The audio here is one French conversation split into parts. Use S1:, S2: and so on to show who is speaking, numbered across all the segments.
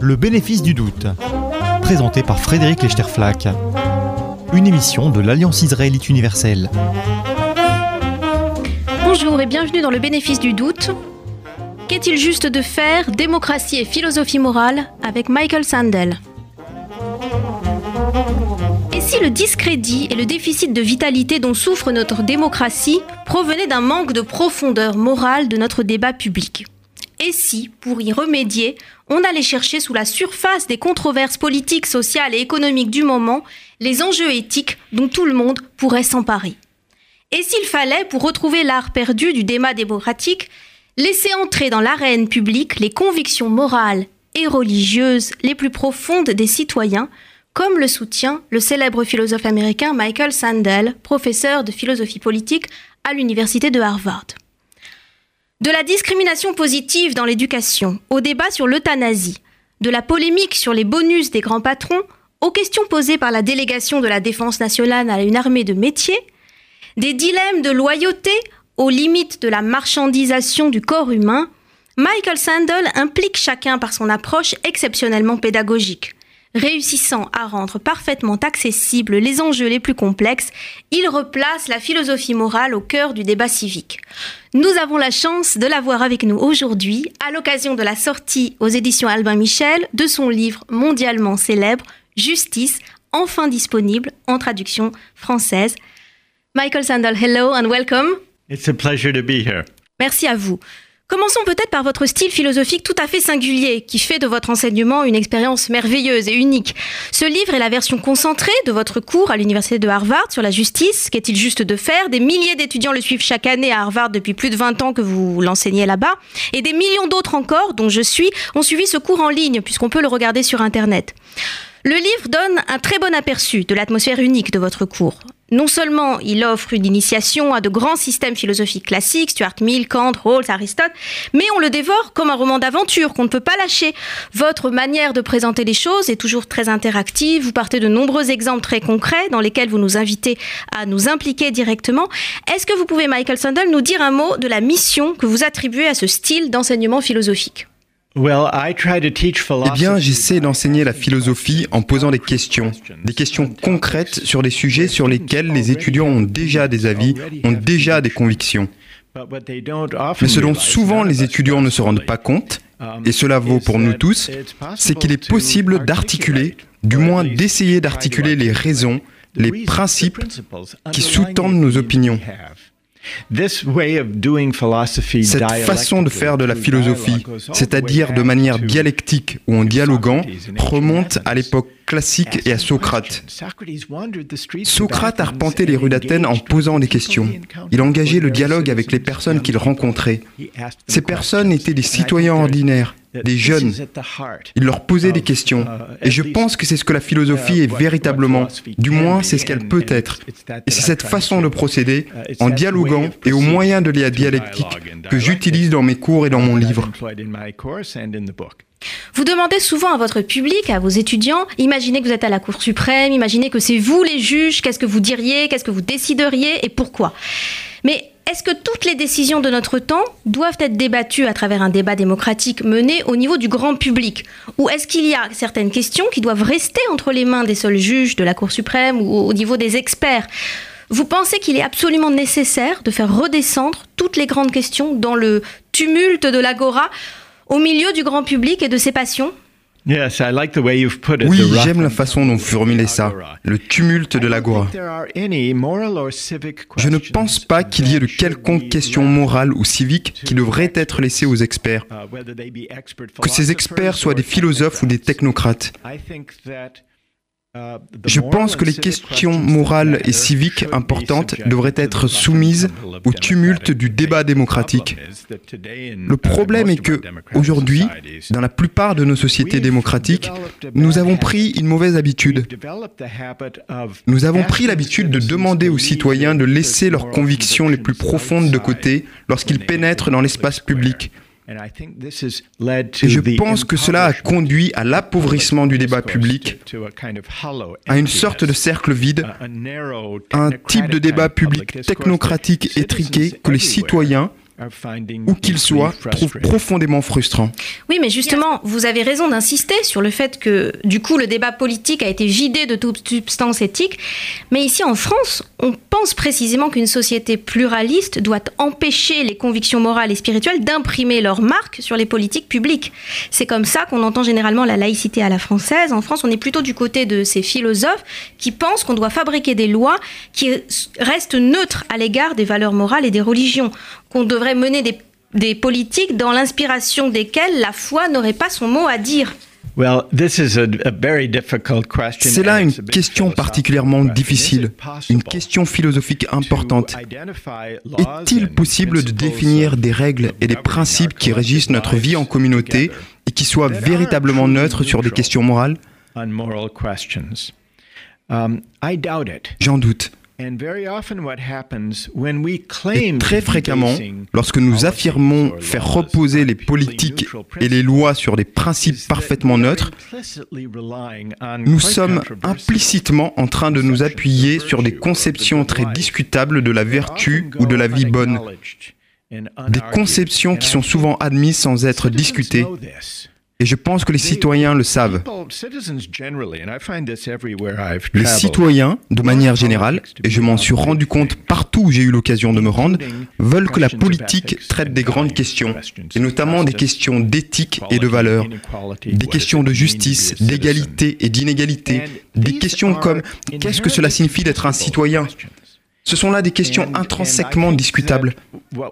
S1: Le bénéfice du doute, présenté par Frédéric Lechterflack, une émission de l'Alliance israélite universelle.
S2: Bonjour et bienvenue dans le bénéfice du doute. Qu'est-il juste de faire Démocratie et philosophie morale avec Michael Sandel? Si le discrédit et le déficit de vitalité dont souffre notre démocratie provenaient d'un manque de profondeur morale de notre débat public. Et si, pour y remédier, on allait chercher sous la surface des controverses politiques, sociales et économiques du moment les enjeux éthiques dont tout le monde pourrait s'emparer? Et s'il fallait, pour retrouver l'art perdu du débat démocratique, laisser entrer dans l'arène publique les convictions morales et religieuses les plus profondes des citoyens, comme le soutient le célèbre philosophe américain Michael Sandel, professeur de philosophie politique à l'université de Harvard. De la discrimination positive dans l'éducation, au débat sur l'euthanasie, de la polémique sur les bonus des grands patrons, aux questions posées par la délégation de la défense nationale à une armée de métiers, des dilemmes de loyauté aux limites de la marchandisation du corps humain, Michael Sandel implique chacun par son approche exceptionnellement pédagogique. Réussissant à rendre parfaitement accessibles les enjeux les plus complexes, il replace la philosophie morale au cœur du débat civique. Nous avons la chance de l'avoir avec nous aujourd'hui à l'occasion de la sortie aux éditions Albin Michel de son livre mondialement célèbre Justice, enfin disponible en traduction française. Michael Sandel, hello and welcome.
S3: It's a pleasure to be here.
S2: Merci à vous. Commençons peut-être par votre style philosophique tout à fait singulier, qui fait de votre enseignement une expérience merveilleuse et unique. Ce livre est la version concentrée de votre cours à l'université de Harvard sur la justice. Qu'est-il juste de faire? Des milliers d'étudiants le suivent chaque année à Harvard depuis plus de 20 ans que vous l'enseignez là-bas. Et des millions d'autres encore, dont je suis, ont suivi ce cours en ligne, puisqu'on peut le regarder sur Internet. Le livre donne un très bon aperçu de l'atmosphère unique de votre cours. Non seulement il offre une initiation à de grands systèmes philosophiques classiques, Stuart Mill, Kant, Rawls, Aristote, mais on le dévore comme un roman d'aventure qu'on ne peut pas lâcher. Votre manière de présenter les choses est toujours très interactive, vous partez de nombreux exemples très concrets dans lesquels vous nous invitez à nous impliquer directement. Est-ce que vous pouvez, Michael Sandel, nous dire un mot de la mission que vous attribuez à ce style d'enseignement philosophique?
S4: Eh bien, j'essaie d'enseigner la philosophie en posant des questions, des questions concrètes sur des sujets sur lesquels les étudiants ont déjà des avis, ont déjà des convictions. Mais ce dont souvent les étudiants ne se rendent pas compte, et cela vaut pour nous tous, c'est qu'il est possible d'articuler, du moins d'essayer d'articuler les raisons, les principes qui sous-tendent nos opinions. Cette façon de faire de la philosophie, c'est-à-dire de manière dialectique ou en dialoguant, remonte à l'époque classique et à Socrate. Socrate arpentait les rues d'Athènes en posant des questions. Il engageait le dialogue avec les personnes qu'il rencontrait. Ces personnes étaient des citoyens ordinaires, des jeunes. Il leur posait des questions. Et je pense que c'est ce que la philosophie est véritablement. Du moins, c'est ce qu'elle peut être. Et c'est cette façon de procéder, en dialoguant et au moyen de la dialectique, que j'utilise dans mes cours et dans mon livre.
S2: Vous demandez souvent à votre public, à vos étudiants, imaginez que vous êtes à la Cour suprême, imaginez que c'est vous les juges, qu'est-ce que vous diriez, qu'est-ce que vous décideriez et pourquoi. Mais est-ce que toutes les décisions de notre temps doivent être débattues à travers un débat démocratique mené au niveau du grand public Ou est-ce qu'il y a certaines questions qui doivent rester entre les mains des seuls juges de la Cour suprême ou au niveau des experts vous pensez qu'il est absolument nécessaire de faire redescendre toutes les grandes questions dans le tumulte de l'agora au milieu du grand public et de ses passions
S4: oui, j'aime la façon dont vous formulez ça, le tumulte de l'agora. Je ne pense pas qu'il y ait de quelconque question morale ou civique qui devrait être laissée aux experts, que ces experts soient des philosophes ou des technocrates. Je pense que les questions morales et civiques importantes devraient être soumises au tumulte du débat démocratique. Le problème est que, aujourd'hui, dans la plupart de nos sociétés démocratiques, nous avons pris une mauvaise habitude. Nous avons pris l'habitude de demander aux citoyens de laisser leurs convictions les plus profondes de côté lorsqu'ils pénètrent dans l'espace public. Et je pense que cela a conduit à l'appauvrissement du débat public, à une sorte de cercle vide, à un type de débat public technocratique étriqué que les citoyens, où qu'il soit, trouve profondément frustrant.
S2: Oui, mais justement, vous avez raison d'insister sur le fait que, du coup, le débat politique a été vidé de toute substance éthique. Mais ici, en France, on pense précisément qu'une société pluraliste doit empêcher les convictions morales et spirituelles d'imprimer leur marque sur les politiques publiques. C'est comme ça qu'on entend généralement la laïcité à la française. En France, on est plutôt du côté de ces philosophes qui pensent qu'on doit fabriquer des lois qui restent neutres à l'égard des valeurs morales et des religions, qu'on devrait mener des, des politiques dans l'inspiration desquelles la foi n'aurait pas son mot à dire.
S4: C'est là une question particulièrement difficile, une question philosophique importante. Est-il possible de définir des règles et des principes qui régissent notre vie en communauté et qui soient véritablement neutres sur des questions morales? J'en doute. Et très fréquemment, lorsque nous affirmons faire reposer les politiques et les lois sur des principes parfaitement neutres, nous sommes implicitement en train de nous appuyer sur des conceptions très discutables de la vertu ou de la vie bonne, des conceptions qui sont souvent admises sans être discutées. Et je pense que les citoyens le savent. Les citoyens, de manière générale, et je m'en suis rendu compte partout où j'ai eu l'occasion de me rendre, veulent que la politique traite des grandes questions, et notamment des questions d'éthique et de valeur, des questions de justice, d'égalité et d'inégalité, des questions comme qu'est-ce que cela signifie d'être un citoyen? Ce sont là des questions intrinsèquement discutables.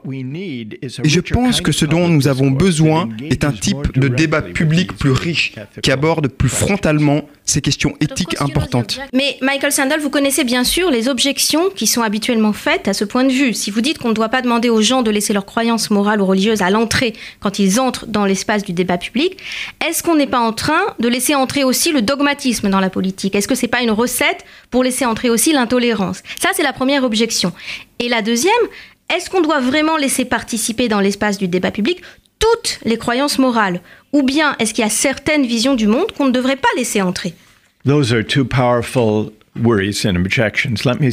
S4: Et je pense que ce dont nous avons besoin est un type de débat public plus riche, qui aborde plus frontalement ces questions éthiques importantes.
S2: Mais Michael Sandel, vous connaissez bien sûr les objections qui sont habituellement faites à ce point de vue. Si vous dites qu'on ne doit pas demander aux gens de laisser leurs croyances morales ou religieuses à l'entrée quand ils entrent dans l'espace du débat public, est-ce qu'on n'est pas en train de laisser entrer aussi le dogmatisme dans la politique? Est-ce que c'est pas une recette pour laisser entrer aussi l'intolérance? Ça, c'est la première objection. Et la deuxième, est-ce qu'on doit vraiment laisser participer dans l'espace du débat public toutes les croyances morales Ou bien est-ce qu'il y a certaines visions du monde qu'on ne devrait pas laisser entrer?
S4: Vous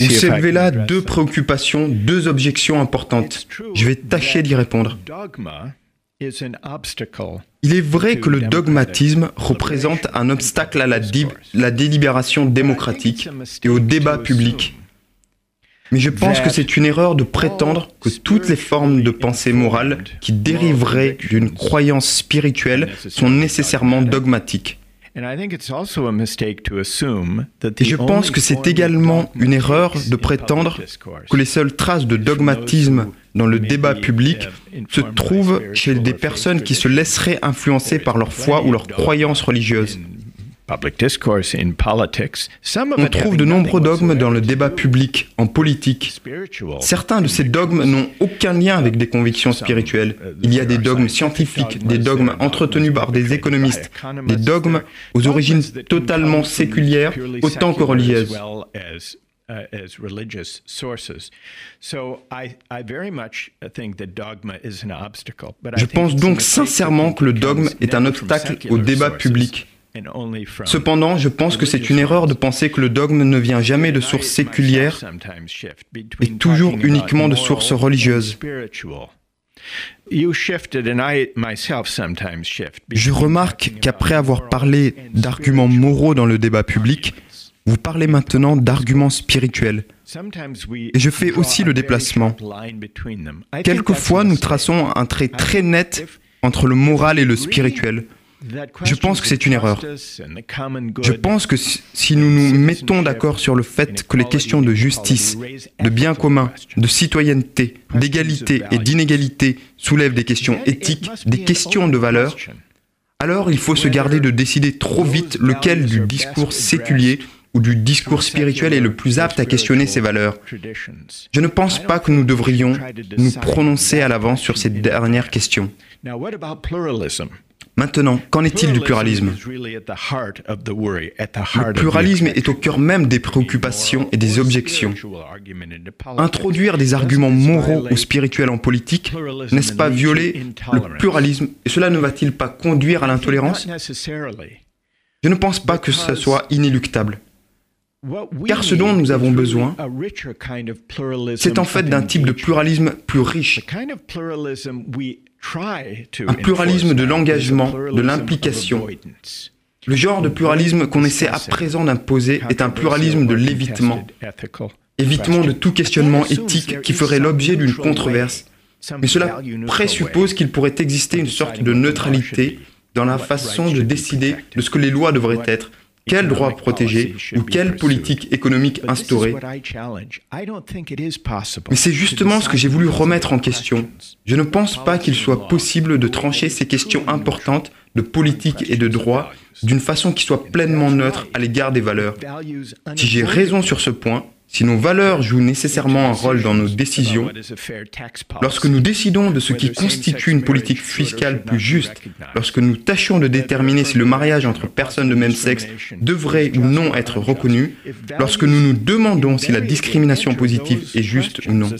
S4: soulevez là deux préoccupations, deux objections importantes. Je vais tâcher d'y répondre. Il est vrai que le dogmatisme représente un obstacle à la, la délibération démocratique et au débat public. Mais je pense que c'est une erreur de prétendre que toutes les formes de pensée morale qui dériveraient d'une croyance spirituelle sont nécessairement dogmatiques. Et je pense que c'est également une erreur de prétendre que les seules traces de dogmatisme dans le débat public se trouvent chez des personnes qui se laisseraient influencer par leur foi ou leur croyance religieuse. On trouve de nombreux dogmes dans le débat public, en politique. Certains de ces dogmes n'ont aucun lien avec des convictions spirituelles. Il y a des dogmes scientifiques, des dogmes entretenus par des économistes, des dogmes aux origines totalement séculières autant que religieuses. Je pense donc sincèrement que le dogme est un obstacle au débat public. Cependant, je pense que c'est une erreur de penser que le dogme ne vient jamais de sources séculières et toujours uniquement de sources religieuses. Je remarque qu'après avoir parlé d'arguments moraux dans le débat public, vous parlez maintenant d'arguments spirituels. Et je fais aussi le déplacement. Quelquefois, nous traçons un trait très net entre le moral et le spirituel. Je pense que c'est une erreur. Je pense que si nous nous mettons d'accord sur le fait que les questions de justice, de bien commun, de citoyenneté, d'égalité et d'inégalité soulèvent des questions éthiques, des questions de valeur, alors il faut se garder de décider trop vite lequel du discours séculier ou du discours spirituel est le plus apte à questionner ces valeurs. Je ne pense pas que nous devrions nous prononcer à l'avance sur ces dernières questions. Maintenant, qu'en est-il du pluralisme? Le pluralisme est au cœur même des préoccupations et des objections. Introduire des arguments moraux ou spirituels en politique, n'est-ce pas violer le pluralisme? Et cela ne va-t-il pas conduire à l'intolérance? Je ne pense pas que ce soit inéluctable. Car ce dont nous avons besoin, c'est en fait d'un type de pluralisme plus riche, un pluralisme de l'engagement, de l'implication. Le genre de pluralisme qu'on essaie à présent d'imposer est un pluralisme de l'évitement, évitement de tout questionnement éthique qui ferait l'objet d'une controverse. Mais cela présuppose qu'il pourrait exister une sorte de neutralité dans la façon de décider de ce que les lois devraient être, quels droits protéger ou quelle politique économique instaurer. Mais c'est justement ce que j'ai voulu remettre en question. Je ne pense pas qu'il soit possible de trancher ces questions importantes de politique et de droit d'une façon qui soit pleinement neutre à l'égard des valeurs. Si j'ai raison sur ce point, si nos valeurs jouent nécessairement un rôle dans nos décisions, lorsque nous décidons de ce qui constitue une politique fiscale plus juste, lorsque nous tâchons de déterminer si le mariage entre personnes de même sexe devrait ou non être reconnu, lorsque nous nous demandons si la discrimination positive est juste ou non.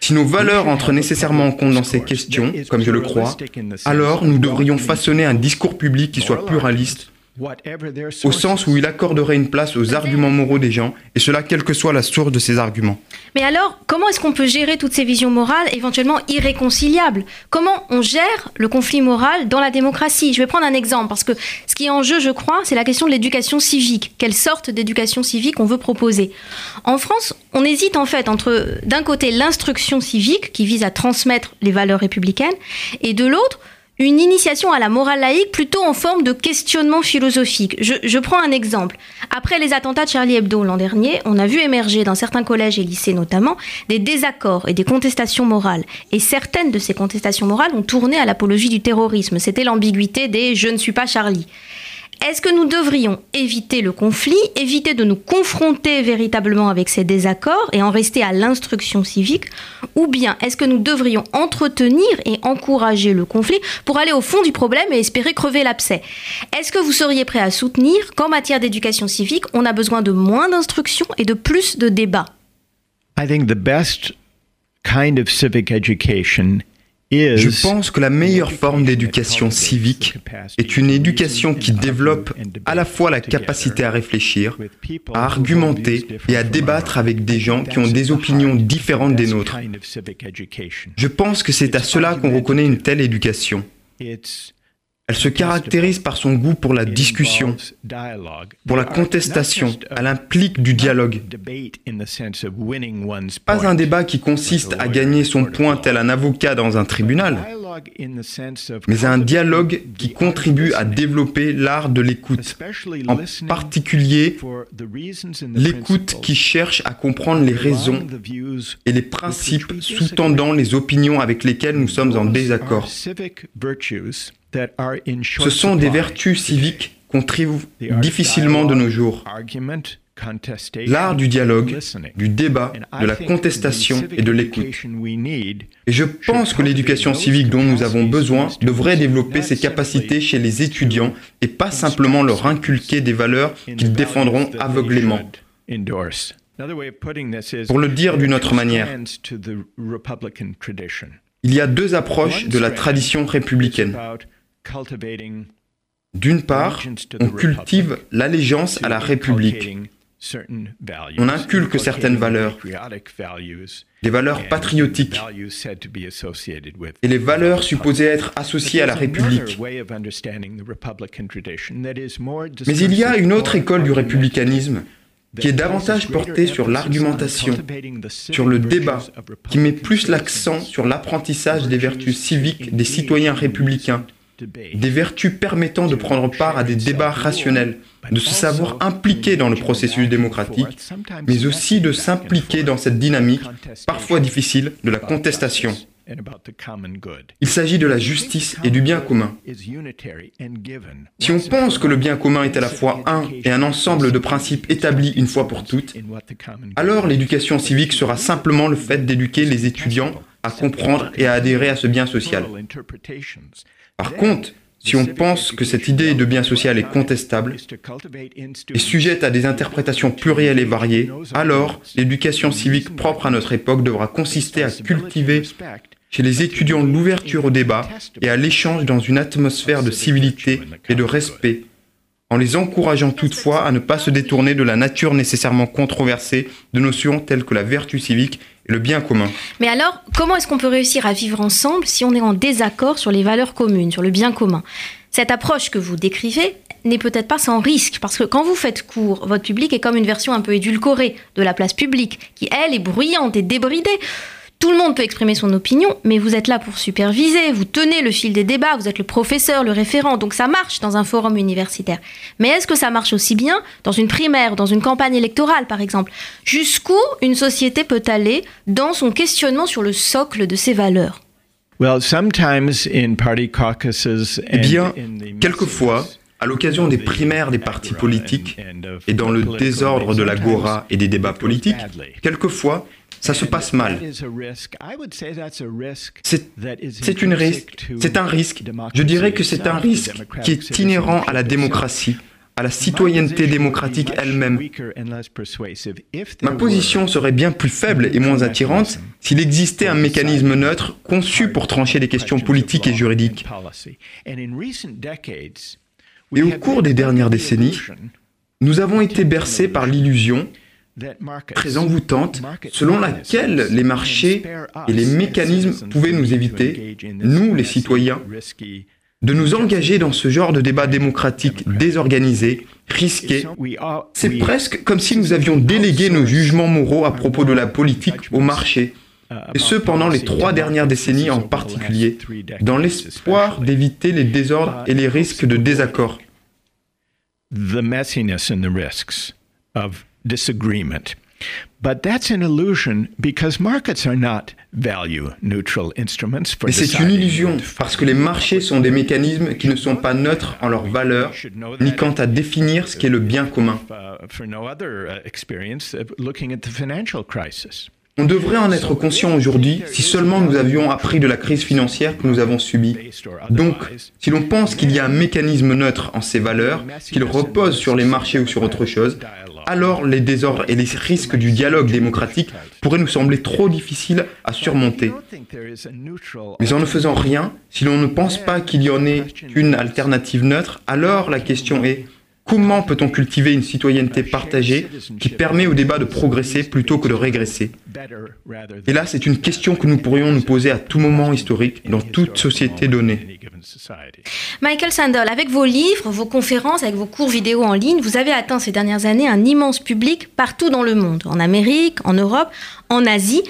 S4: Si nos valeurs entrent nécessairement en compte dans ces questions, comme je le crois, alors nous devrions façonner un discours public qui soit pluraliste, au sens où il accorderait une place aux arguments moraux des gens, et cela quelle que soit la source de ces arguments.
S2: Mais alors, comment est-ce qu'on peut gérer toutes ces visions morales éventuellement irréconciliables? Comment on gère le conflit moral dans la démocratie? Je vais prendre un exemple, parce que ce qui est en jeu, je crois, c'est la question de l'éducation civique. Quelle sorte d'éducation civique on veut proposer? En France, on hésite en fait entre, d'un côté, l'instruction civique, qui vise à transmettre les valeurs républicaines, et de l'autre, une initiation à la morale laïque plutôt en forme de questionnement philosophique. Je, prends un exemple. Après les attentats de Charlie Hebdo l'an dernier, on a vu émerger dans certains collèges et lycées notamment des désaccords et des contestations morales. Et certaines de ces contestations morales ont tourné à l'apologie du terrorisme. C'était l'ambiguïté des je ne suis pas Charlie. Est-ce que nous devrions éviter le conflit, éviter de nous confronter véritablement avec ces désaccords et en rester à l'instruction civique Ou bien est-ce que nous devrions entretenir et encourager le conflit pour aller au fond du problème et espérer crever l'abcès? Est-ce que vous seriez prêt à soutenir qu'en matière d'éducation civique, on a besoin de moins d'instruction et de plus de débats?
S3: I think the best kind of civic
S4: je pense que la meilleure forme d'éducation civique est une éducation qui développe à la fois la capacité à réfléchir, à argumenter et à débattre avec des gens qui ont des opinions différentes des nôtres. Je pense que c'est à cela qu'on reconnaît une telle éducation. Elle se caractérise par son goût pour la discussion, pour la contestation. Elle implique du dialogue. Pas un débat qui consiste à gagner son point tel un avocat dans un tribunal, mais un dialogue qui contribue à développer l'art de l'écoute, en particulier l'écoute qui cherche à comprendre les raisons et les principes sous-tendant les opinions avec lesquelles nous sommes en désaccord. Ce sont des vertus civiques qu'on trouve difficilement de nos jours. L'art du dialogue, du débat, de la contestation et de l'écoute. Et je pense que l'éducation civique dont nous avons besoin devrait développer ces capacités chez les étudiants et pas simplement leur inculquer des valeurs qu'ils défendront aveuglément. Pour le dire d'une autre manière, il y a deux approches de la tradition républicaine. D'une part, on cultive l'allégeance à la République. On inculque certaines valeurs, des valeurs patriotiques et les valeurs supposées être associées à la République. Mais il y a une autre école du républicanisme qui est davantage portée sur l'argumentation, sur le débat, qui met plus l'accent sur l'apprentissage des vertus civiques des citoyens républicains des vertus permettant de prendre part à des débats rationnels, de se savoir impliqué dans le processus démocratique, mais aussi de s'impliquer dans cette dynamique, parfois difficile, de la contestation. Il s'agit de la justice et du bien commun. Si on pense que le bien commun est à la fois un et un ensemble de principes établis une fois pour toutes, alors l'éducation civique sera simplement le fait d'éduquer les étudiants à comprendre et à adhérer à ce bien social. Par contre, si on pense que cette idée de bien social est contestable et sujette à des interprétations plurielles et variées, alors l'éducation civique propre à notre époque devra consister à cultiver chez les étudiants l'ouverture au débat et à l'échange dans une atmosphère de civilité et de respect, en les encourageant toutefois à ne pas se détourner de la nature nécessairement controversée de notions telles que la vertu civique le bien commun.
S2: Mais alors, comment est-ce qu'on peut réussir à vivre ensemble si on est en désaccord sur les valeurs communes, sur le bien commun? Cette approche que vous décrivez n'est peut-être pas sans risque, parce que quand vous faites cours, votre public est comme une version un peu édulcorée de la place publique, qui elle est bruyante et débridée. Tout le monde peut exprimer son opinion, mais vous êtes là pour superviser, vous tenez le fil des débats, vous êtes le professeur, le référent, donc ça marche dans un forum universitaire. Mais est-ce que ça marche aussi bien dans une primaire, dans une campagne électorale par exemple? Jusqu'où une société peut aller dans son questionnement sur le socle de ses valeurs?
S4: Eh bien, quelquefois, à l'occasion des primaires des partis politiques et dans le désordre de l'agora et des débats politiques, quelquefois, ça se passe mal. C'est une risque, c'est un risque. Je dirais que c'est un risque qui est inhérent à la démocratie, à la citoyenneté démocratique elle-même. Ma position serait bien plus faible et moins attirante s'il existait un mécanisme neutre conçu pour trancher des questions politiques et juridiques. Et au cours des dernières décennies, nous avons été bercés par l'illusion, très envoûtante, selon laquelle les marchés et les mécanismes pouvaient nous éviter, nous les citoyens, de nous engager dans ce genre de débat démocratique désorganisé, risqué. C'est presque comme si nous avions délégué nos jugements moraux à propos de la politique au marché, et ce pendant les trois dernières décennies en particulier, dans l'espoir d'éviter les désordres et les risques de désaccord.
S3: The messiness and the risks of disagreement. But that's an illusion because markets are not value neutral instruments for
S4: Mais c'est une illusion parce que les marchés sont des mécanismes qui ne sont pas neutres en leur valeur ni quant à définir ce qu'est le bien commun.
S3: For no other experience looking at the financial crisis.
S4: On devrait en être conscient aujourd'hui si seulement nous avions appris de la crise financière que nous avons subie. Donc, si l'on pense qu'il y a un mécanisme neutre en ces valeurs, qu'il repose sur les marchés ou sur autre chose, alors les désordres et les risques du dialogue démocratique pourraient nous sembler trop difficiles à surmonter. Mais en ne faisant rien, si l'on ne pense pas qu'il y en ait une alternative neutre, alors la question est Comment peut-on cultiver une citoyenneté partagée qui permet au débat de progresser plutôt que de régresser? Et là, c'est une question que nous pourrions nous poser à tout moment historique dans toute société donnée.
S2: Michael Sandel, avec vos livres, vos conférences, avec vos cours vidéo en ligne, vous avez atteint ces dernières années un immense public partout dans le monde, en Amérique, en Europe, en Asie.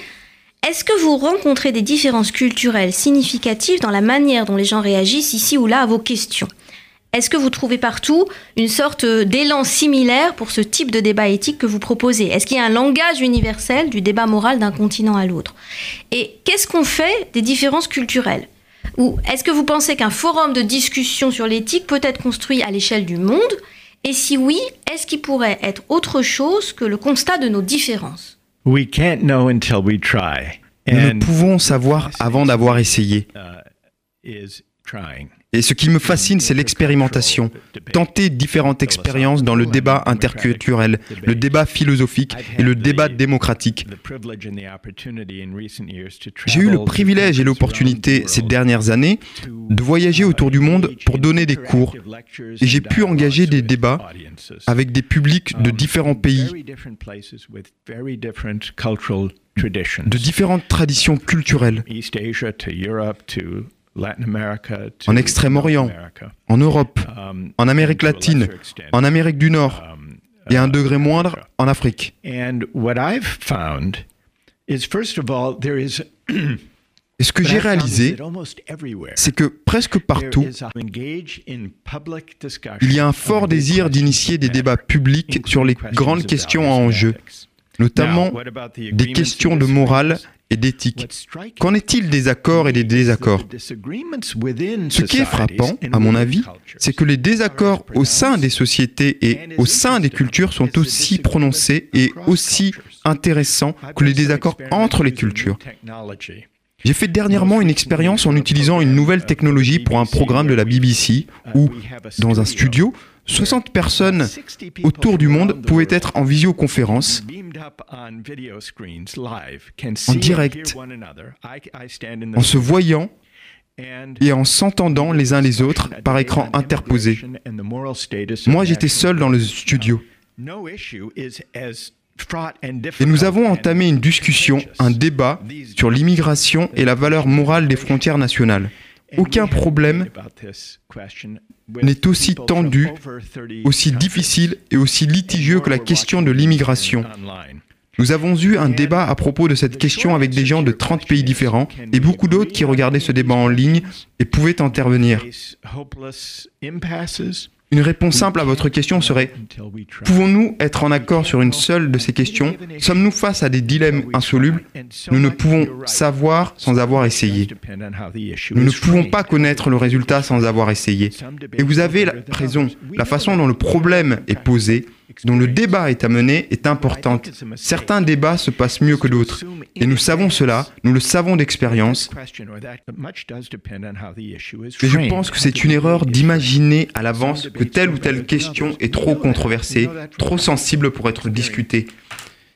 S2: Est-ce que vous rencontrez des différences culturelles significatives dans la manière dont les gens réagissent ici ou là à vos questions? Est-ce que vous trouvez partout une sorte d'élan similaire pour ce type de débat éthique que vous proposez? Est-ce qu'il y a un langage universel du débat moral d'un continent à l'autre? Et qu'est-ce qu'on fait des différences culturelles? Ou est-ce que vous pensez qu'un forum de discussion sur l'éthique peut être construit à l'échelle du monde? Et si oui, est-ce qu'il pourrait être autre chose que le constat de nos différences?
S3: We can't know until we try.
S4: Nous ne pouvons savoir avant d'avoir essayé. Et ce qui me fascine, c'est l'expérimentation. Tenter différentes expériences dans le débat interculturel, le débat philosophique et le débat démocratique. J'ai eu le privilège et l'opportunité ces dernières années de voyager autour du monde pour donner des cours. Et j'ai pu engager des débats avec des publics de différents pays, de différentes traditions culturelles en Extrême-Orient, en Europe, en Amérique latine, en Amérique du Nord et à un degré moindre en Afrique. Et ce que j'ai réalisé, c'est que presque partout, il y a un fort désir d'initier des débats publics sur les grandes questions en jeu, notamment des questions de morale et d'éthique. Qu'en est-il des accords et des désaccords Ce qui est frappant, à mon avis, c'est que les désaccords au sein des sociétés et au sein des cultures sont aussi prononcés et aussi intéressants que les désaccords entre les cultures. J'ai fait dernièrement une expérience en utilisant une nouvelle technologie pour un programme de la BBC où, dans un studio, 60 personnes autour du monde pouvaient être en visioconférence, en direct, en se voyant et en s'entendant les uns les autres par écran interposé. Moi, j'étais seul dans le studio. Et nous avons entamé une discussion, un débat sur l'immigration et la valeur morale des frontières nationales. Aucun problème n'est aussi tendu, aussi difficile et aussi litigieux que la question de l'immigration. Nous avons eu un débat à propos de cette question avec des gens de 30 pays différents et beaucoup d'autres qui regardaient ce débat en ligne et pouvaient intervenir. Une réponse simple à votre question serait Pouvons-nous être en accord sur une seule de ces questions? Sommes-nous face à des dilemmes insolubles? Nous ne pouvons savoir sans avoir essayé. Nous ne pouvons pas connaître le résultat sans avoir essayé. Et vous avez raison, la façon dont le problème est posé dont le débat est amené est importante. Certains débats se passent mieux que d'autres. Et nous savons cela, nous le savons d'expérience. Mais je pense que c'est une erreur d'imaginer à l'avance que telle ou telle question est trop controversée, trop sensible pour être discutée.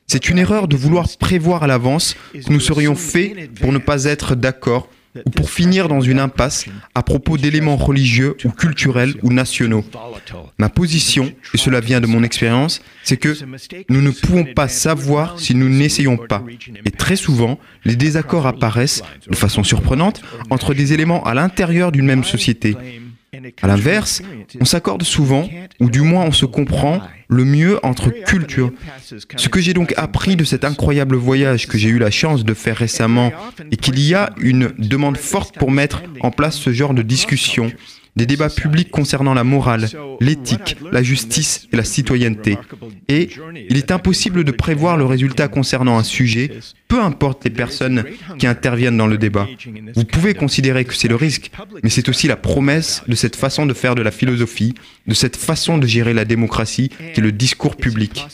S4: C'est une erreur de vouloir prévoir à l'avance que nous serions faits pour ne pas être d'accord pour finir dans une impasse à propos d'éléments religieux ou culturels ou nationaux. Ma position, et cela vient de mon expérience, c'est que nous ne pouvons pas savoir si nous n'essayons pas. Et très souvent, les désaccords apparaissent, de façon surprenante, entre des éléments à l'intérieur d'une même société. À l'inverse, on s'accorde souvent, ou du moins on se comprend le mieux entre cultures. Ce que j'ai donc appris de cet incroyable voyage que j'ai eu la chance de faire récemment est qu'il y a une demande forte pour mettre en place ce genre de discussion des débats publics concernant la morale, l'éthique, la justice et la citoyenneté. Et il est impossible de prévoir le résultat concernant un sujet, peu importe les personnes qui interviennent dans le débat. Vous pouvez considérer que c'est le risque, mais c'est aussi la promesse de cette façon de faire de la philosophie, de cette façon de gérer la démocratie qui est le discours public.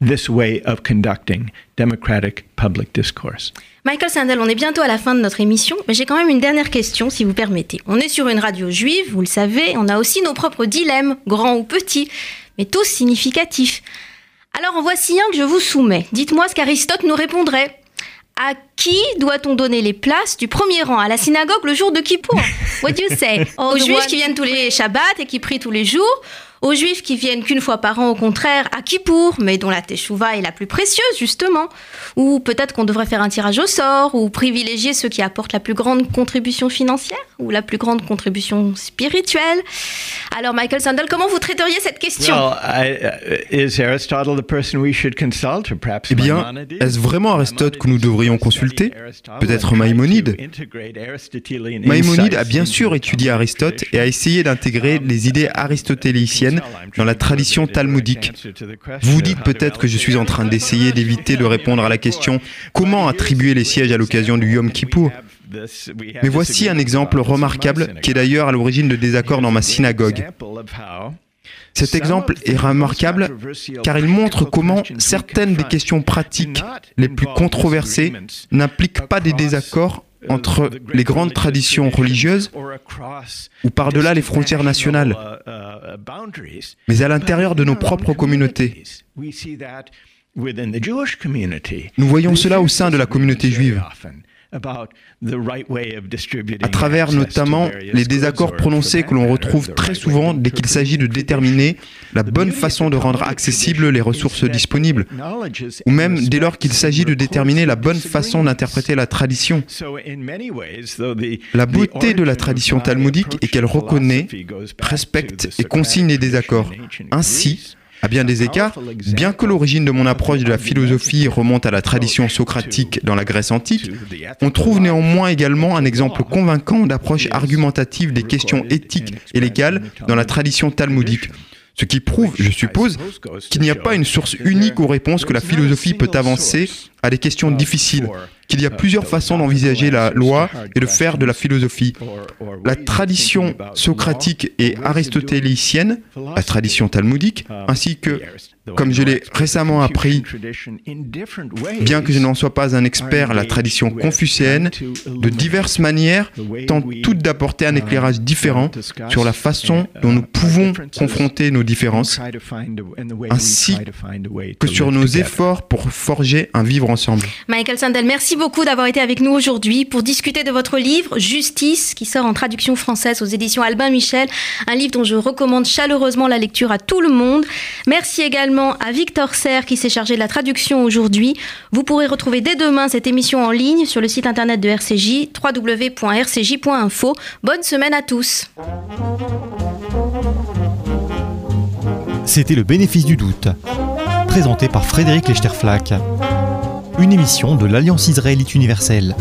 S3: This way of conducting democratic public discourse.
S2: Michael Sandel, on est bientôt à la fin de notre émission, mais j'ai quand même une dernière question, si vous permettez. On est sur une radio juive, vous le savez, on a aussi nos propres dilemmes, grands ou petits, mais tous significatifs. Alors en voici un que je vous soumets. Dites-moi ce qu'Aristote nous répondrait. À qui doit-on donner les places du premier rang? À la synagogue le jour de Kippour? What do you say? Aux juifs qui viennent tous les Shabbats et qui prient tous les jours? Aux juifs qui viennent qu'une fois par an, au contraire, à Kippour, mais dont la teshuva est la plus précieuse, justement. Ou peut-être qu'on devrait faire un tirage au sort, ou privilégier ceux qui apportent la plus grande contribution financière, ou la plus grande contribution spirituelle. Alors, Michael Sandel, comment vous traiteriez cette question?
S3: Uh,
S4: Eh bien, est-ce vraiment Aristote que nous devrions consulter? Peut-être Maïmonide. Maïmonide a bien sûr étudié Aristote et a essayé d'intégrer les idées aristotéliciennes dans la tradition talmudique. Vous dites peut-être que je suis en train d'essayer d'éviter de répondre à la question comment attribuer les sièges à l'occasion du Yom Kippur mais voici un exemple remarquable qui est d'ailleurs à l'origine de désaccords dans ma synagogue. Cet exemple est remarquable car il montre comment certaines des questions pratiques les plus controversées n'impliquent pas des désaccords entre les grandes traditions religieuses ou par-delà les frontières nationales, mais à l'intérieur de nos propres communautés. Nous voyons cela au sein de la communauté juive à travers notamment les désaccords prononcés que l'on retrouve très souvent dès qu'il s'agit de déterminer la bonne façon de rendre accessibles les ressources disponibles, ou même dès lors qu'il s'agit de déterminer la bonne façon d'interpréter la tradition. La beauté de la tradition talmudique est qu'elle reconnaît, respecte et consigne les désaccords. Ainsi, à bien des écarts, bien que l'origine de mon approche de la philosophie remonte à la tradition socratique dans la Grèce antique, on trouve néanmoins également un exemple convaincant d'approche argumentative des questions éthiques et légales dans la tradition talmudique. Ce qui prouve, je suppose, qu'il n'y a pas une source unique aux réponses que la philosophie peut avancer à des questions difficiles, qu'il y a plusieurs façons d'envisager la loi et de faire de la philosophie. La tradition socratique et aristotélicienne, la tradition talmudique, ainsi que comme je l'ai récemment appris, bien que je n'en sois pas un expert, la tradition confucéenne, de diverses manières, tente toutes d'apporter un éclairage différent sur la façon dont nous pouvons confronter nos différences, ainsi que sur nos efforts pour forger un vivre ensemble.
S2: Michael Sandel, merci beaucoup d'avoir été avec nous aujourd'hui pour discuter de votre livre Justice, qui sort en traduction française aux éditions Albin Michel, un livre dont je recommande chaleureusement la lecture à tout le monde. Merci également à Victor Serre qui s'est chargé de la traduction aujourd'hui. Vous pourrez retrouver dès demain cette émission en ligne sur le site internet de RCJ, www.rcj.info. Bonne semaine à tous.
S1: C'était le bénéfice du doute, présenté par Frédéric Lechterflack, une émission de l'Alliance israélite universelle.